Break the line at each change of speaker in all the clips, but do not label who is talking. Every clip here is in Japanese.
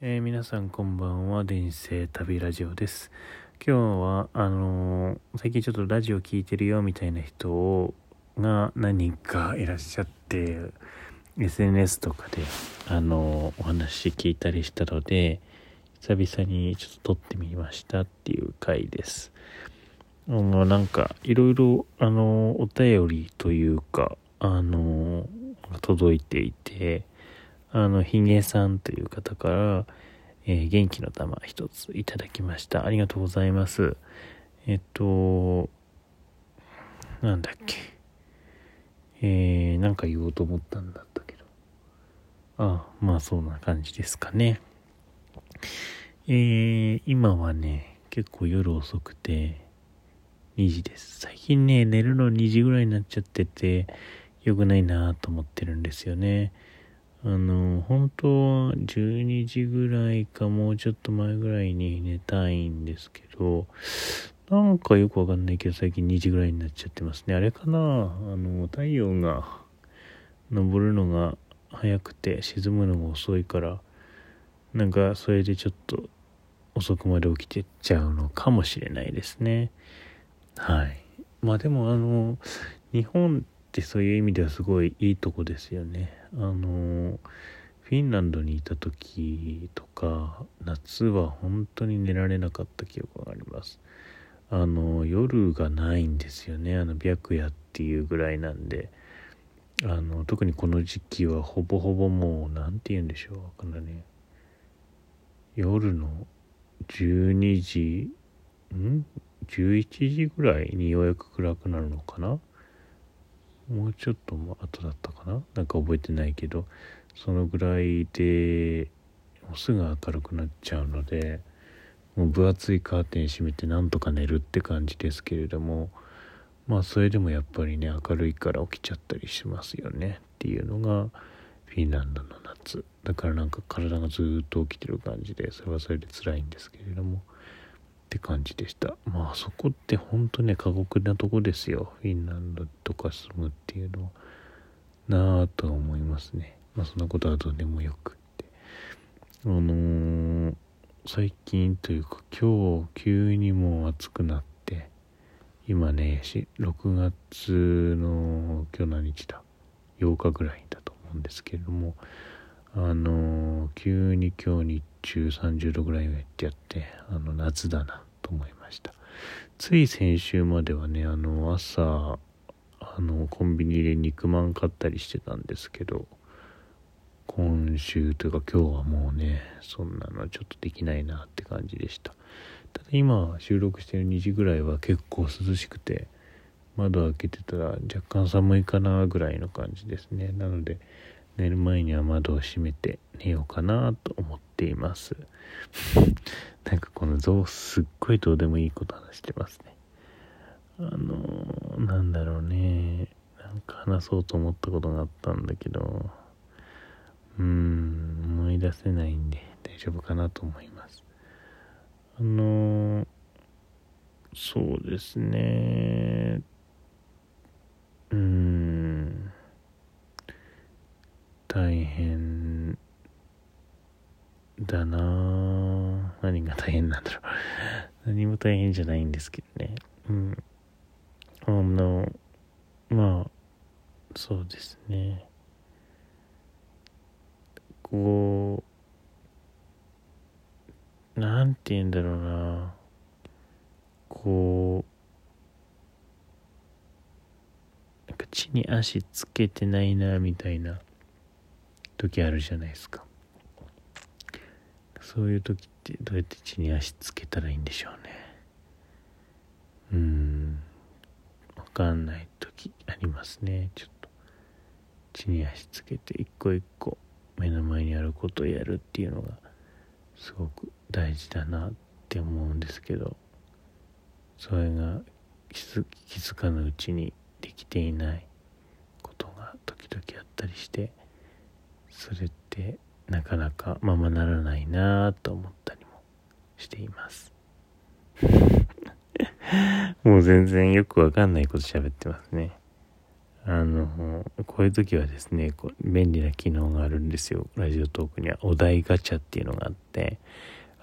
えー皆さんこんばんは。電声旅ラジオです。今日はあのー最近ちょっとラジオ聞いてるよみたいな人をが何人かいらっしゃって SNS とかであのーお話聞いたりしたので久々にちょっと撮ってみましたっていう回です。あのなんかいろいろあのお便りというかあの届いていてあの、ひげさんという方から、えー元気の玉一ついただきました。ありがとうございます。えっと、なんだっけ。えー、なんか言おうと思ったんだったけど。ああ、まあそんな感じですかね。えー、今はね、結構夜遅くて、2時です。最近ね、寝るの2時ぐらいになっちゃってて、良くないなと思ってるんですよね。あの、本当は12時ぐらいかもうちょっと前ぐらいに寝たいんですけど、なんかよくわかんないけど最近2時ぐらいになっちゃってますね。あれかな？あの、太陽が昇るのが早くて沈むのが遅いから、なんかそれでちょっと遅くまで起きてっちゃうのかもしれないですね。はい。まあでもあの、日本ってそういう意味ではすごいいいとこですよね。あのフィンランドにいた時とか夏は本当に寝られなかった記憶があります。あの夜がないんですよね。あの白夜っていうぐらいなんで。あの特にこの時期はほぼほぼもう何て言うんでしょうわかんないね夜の12時ん？11時ぐらいにようやく暗くなるのかな？もうちょっと後だったかな？なんか覚えてないけどそのぐらいでもうすぐ明るくなっちゃうのでもう分厚いカーテン閉めてなんとか寝るって感じですけれどもまあそれでもやっぱりね明るいから起きちゃったりしますよね。っていうのがフィンランドの夏。だからなんか体がずっと起きてる感じでそれはそれで辛いんですけれども。って感じでした。まあそこって本当ね過酷なとこですよ。フィンランドとか住むっていうのは。なあと思いますね。まあそんなことはどうでもよくって。あのー最近というか今日急にもう暑くなって今ね6月の今日何日だ8日ぐらいだと思うんですけれどもあの急に今日日中30度ぐらいやってやってあの夏だなと思いました。つい先週まではねあの朝あのコンビニで肉まん買ったりしてたんですけど今週というか今日はもうねそんなのちょっとできないなって感じでした。ただ今収録してる2時ぐらいは結構涼しくて窓開けてたら若干寒いかなぐらいの感じですね。なので寝る前には窓を閉めて寝ようかなと思っています。なんかこの像すっごいどうでもいいこと話してますね。あのーなんだろうね。なんか話そうと思ったことがあったんだけどうーん思い出せないんで大丈夫かなと思います。あのーそうですね。うん。大変だな。あ何が大変なんだろう。何も大変じゃないんですけどね。うん。あのまあそうですね。こうなんて言うんだろうな。こうなんか地に足つけてないなみたいな。時あるじゃないですか。そういう時ってどうやって地に足つけたらいいんでしょうね。うーん。わかんない時ありますね。ちょっと地に足つけて一個一個目の前にあることをやるっていうのがすごく大事だなって思うんですけどそれが気づ気づかぬうちにできていないことが時々あったりしてそれってなかなかままならないなと思ったりもしています もう全然よくわかんないこと喋ってますねあの、こういう時はですね、こう便利な機能があるんですよ。ラジオトークには。お題ガチャっていうのがあって、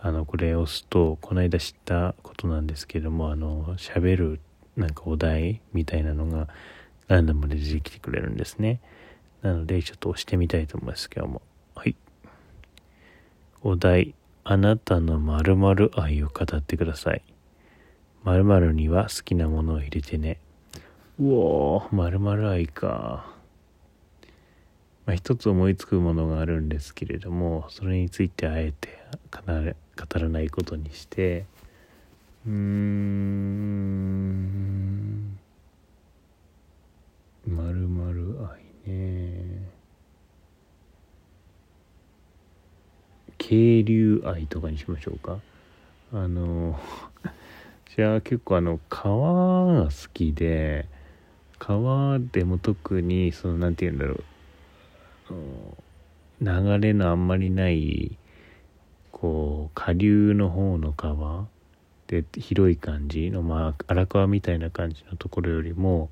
あの、これを押すと、この間知ったことなんですけども、あの、喋る、なんかお題みたいなのが、ランダムで出てきてくれるんですね。なので、ちょっと押してみたいと思います、今日も。はい。お題、あなたの〇〇愛を語ってください。〇〇には好きなものを入れてね。うおー、〇〇愛か。まあ、一つ思いつくものがあるんですけれども、それについてあえて語らないことにして、うーん、〇〇愛ね。渓流愛とかにしましょうか。あの、じゃあ結構あの、川が好きで、川でも特にその何て言うんだろう流れのあんまりないこう下流の方の川で広い感じのまあ荒川みたいな感じのところよりも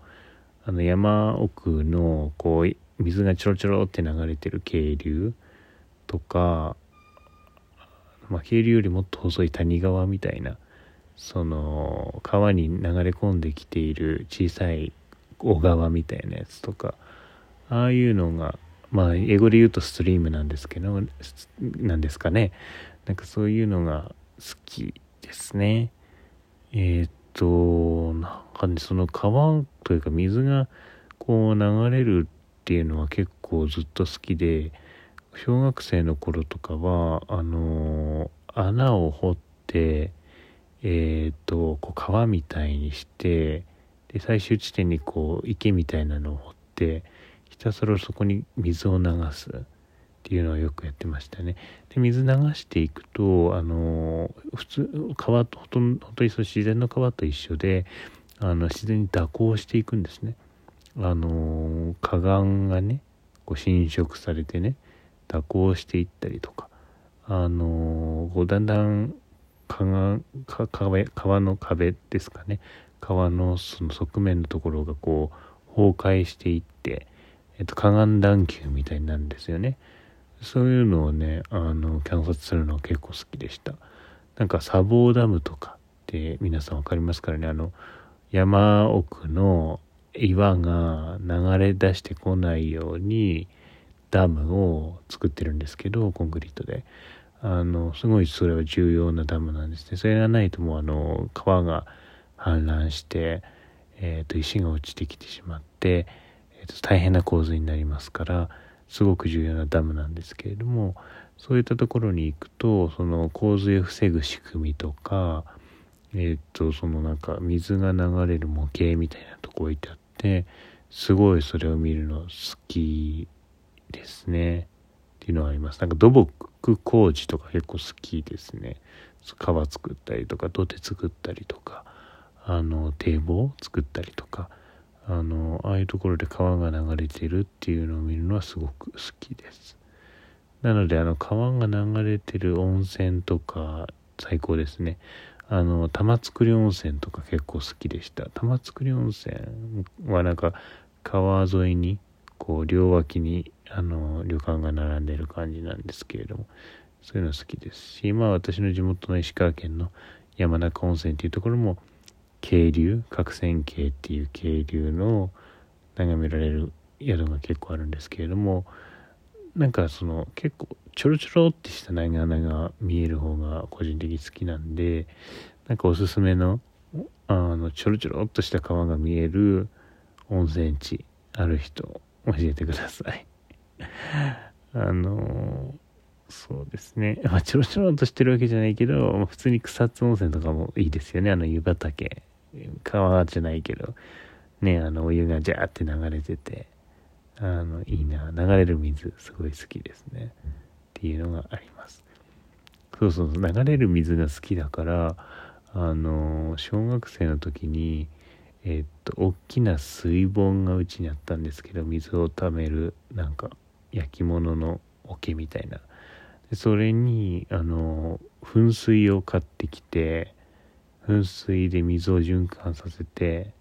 あの山奥のこう水がちょろちょろって流れてる渓流とか、まあ、渓流よりもっと細い谷川みたいなその川に流れ込んできている小さい小川みたいなやつとかああいうのがまあ英語で言うとストリームなんですけどなんですかね。なんかそういうのが好きですね。えー、となんかねその川というか水がこう流れるっていうのは結構ずっと好きで小学生の頃とかはあの穴を掘ってえー、っとこう川みたいにしてで最終地点にこう池みたいなのを掘ってひたすらそこに水を流す。っていうのをよくやってましたね。で水流していくとあの普通川とほとんど本当にその自然の川と一緒であの自然に蛇行していくんですね。あの河岸がねこう侵食されてね蛇行していったりとかあのこうだんだん川川の壁ですかね川のその側面のところがこう崩壊していって、えっと、河岸段丘みたいになるんですよね。そういうのをね、あの、観察するのは結構好きでした。なんか砂防ダムとかって皆さん分かりますからね、あの、山奥の岩が流れ出してこないようにダムを作ってるんですけど、コンクリートで。あの、すごいそれは重要なダムなんですね。それがないともうあの、川が氾濫して、えー、と石が落ちてきてしまって、えー、と大変な洪水になりますからすごく重要なダムなんですけれどもそういったところに行くとその洪水を防ぐ仕組みとかえっ、ー、とそのなんか水が流れる模型みたいなとこ置いてあってすごいそれを見るの好きですね。っていうのはあります。なんか土木工事とか結構好きですね。川作ったりとか土手作ったりとかあの堤防を作ったりとかあのああいうところで川が流れてるっていうのを見るのはすごく好きです。なのであの川が流れてる温泉とか最高ですね。あの玉造温泉とか結構好きでした。玉造温泉はなんか川沿いにこう両脇にあの旅館が並んでる感じなんですけれどもそういうの好きですし今私の地元の石川県の山中温泉っていうところも渓流角線渓っていう渓流の眺められる宿が結構あるんですけれどもなんかその結構ちょろちょろってした長穴が見える方が個人的に好きなんでなんかおすすめのあのちょろちょろっとした川が見える温泉地ある人教えてください。あのそうですね。まあちょろちょろっとしてるわけじゃないけど普通に草津温泉とかもいいですよね。あの湯畑。川じゃないけど、ね、あの、お湯がジャーって流れてて、あの、いいな、流れる水、すごい好きですね。っていうのがあります。そうそう、流れる水が好きだから、あの、小学生の時に、え、っと、大きな水盆がうちにあったんですけど、水を溜める、なんか、焼き物の桶みたいな。それに、あの、噴水を買ってきて、噴水で水を循環させて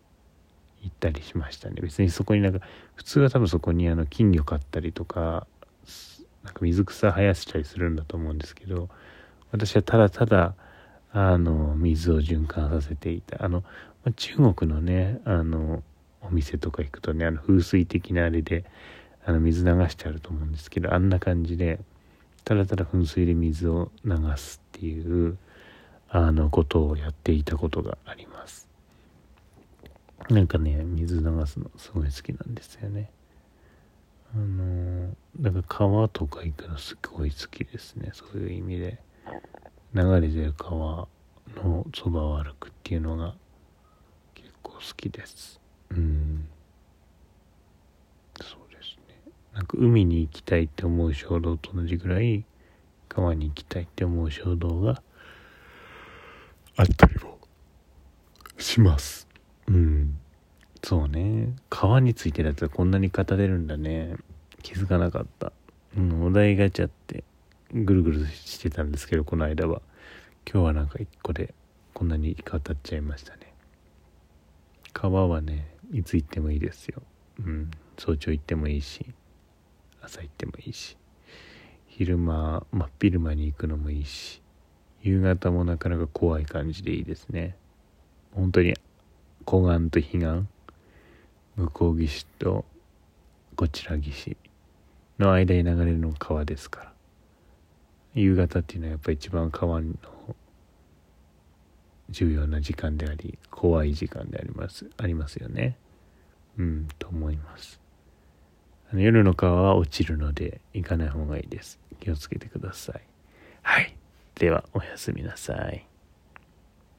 行ったりしましたね。別にそこになんか普通は多分そこにあの金魚飼ったりとかなんか水草生やしたりするんだと思うんですけど私はただただあの水を循環させていた。あの中国のねあのお店とか行くとねあの風水的なあれであの水流してあると思うんですけどあんな感じでただただ噴水で水を流すっていうあのことをやっていたことがあります。なんかね水流すのすごい好きなんですよね。あのだから川とか行くのすごい好きですね。そういう意味で。流れてる川のそばを歩くっていうのが結構好きです。うん。そうですね。なんか海に行きたいって思う衝動と同じぐらい川に行きたいって思う衝動があったりもします。うん。そうね。川についてだったらこんなに語れるんだね。気づかなかった。うんお題ガチャってぐるぐるしてたんですけどこの間は。今日はなんか一個でこんなに語っちゃいましたね。川はねいつ行ってもいいですよ。うん。早朝行ってもいいし朝行ってもいいし昼間真っ昼間に行くのもいいし夕方もなかなか怖い感じでいいですね。本当に湖岸と彼岸向こう岸とこちら岸の間に流れるの川ですから。夕方っていうのはやっぱり一番川の重要な時間であり怖い時間でありますありますよね。うんと思います。あの夜の川は落ちるので行かない方がいいです。気をつけてください。はい。ではおやすみなさい。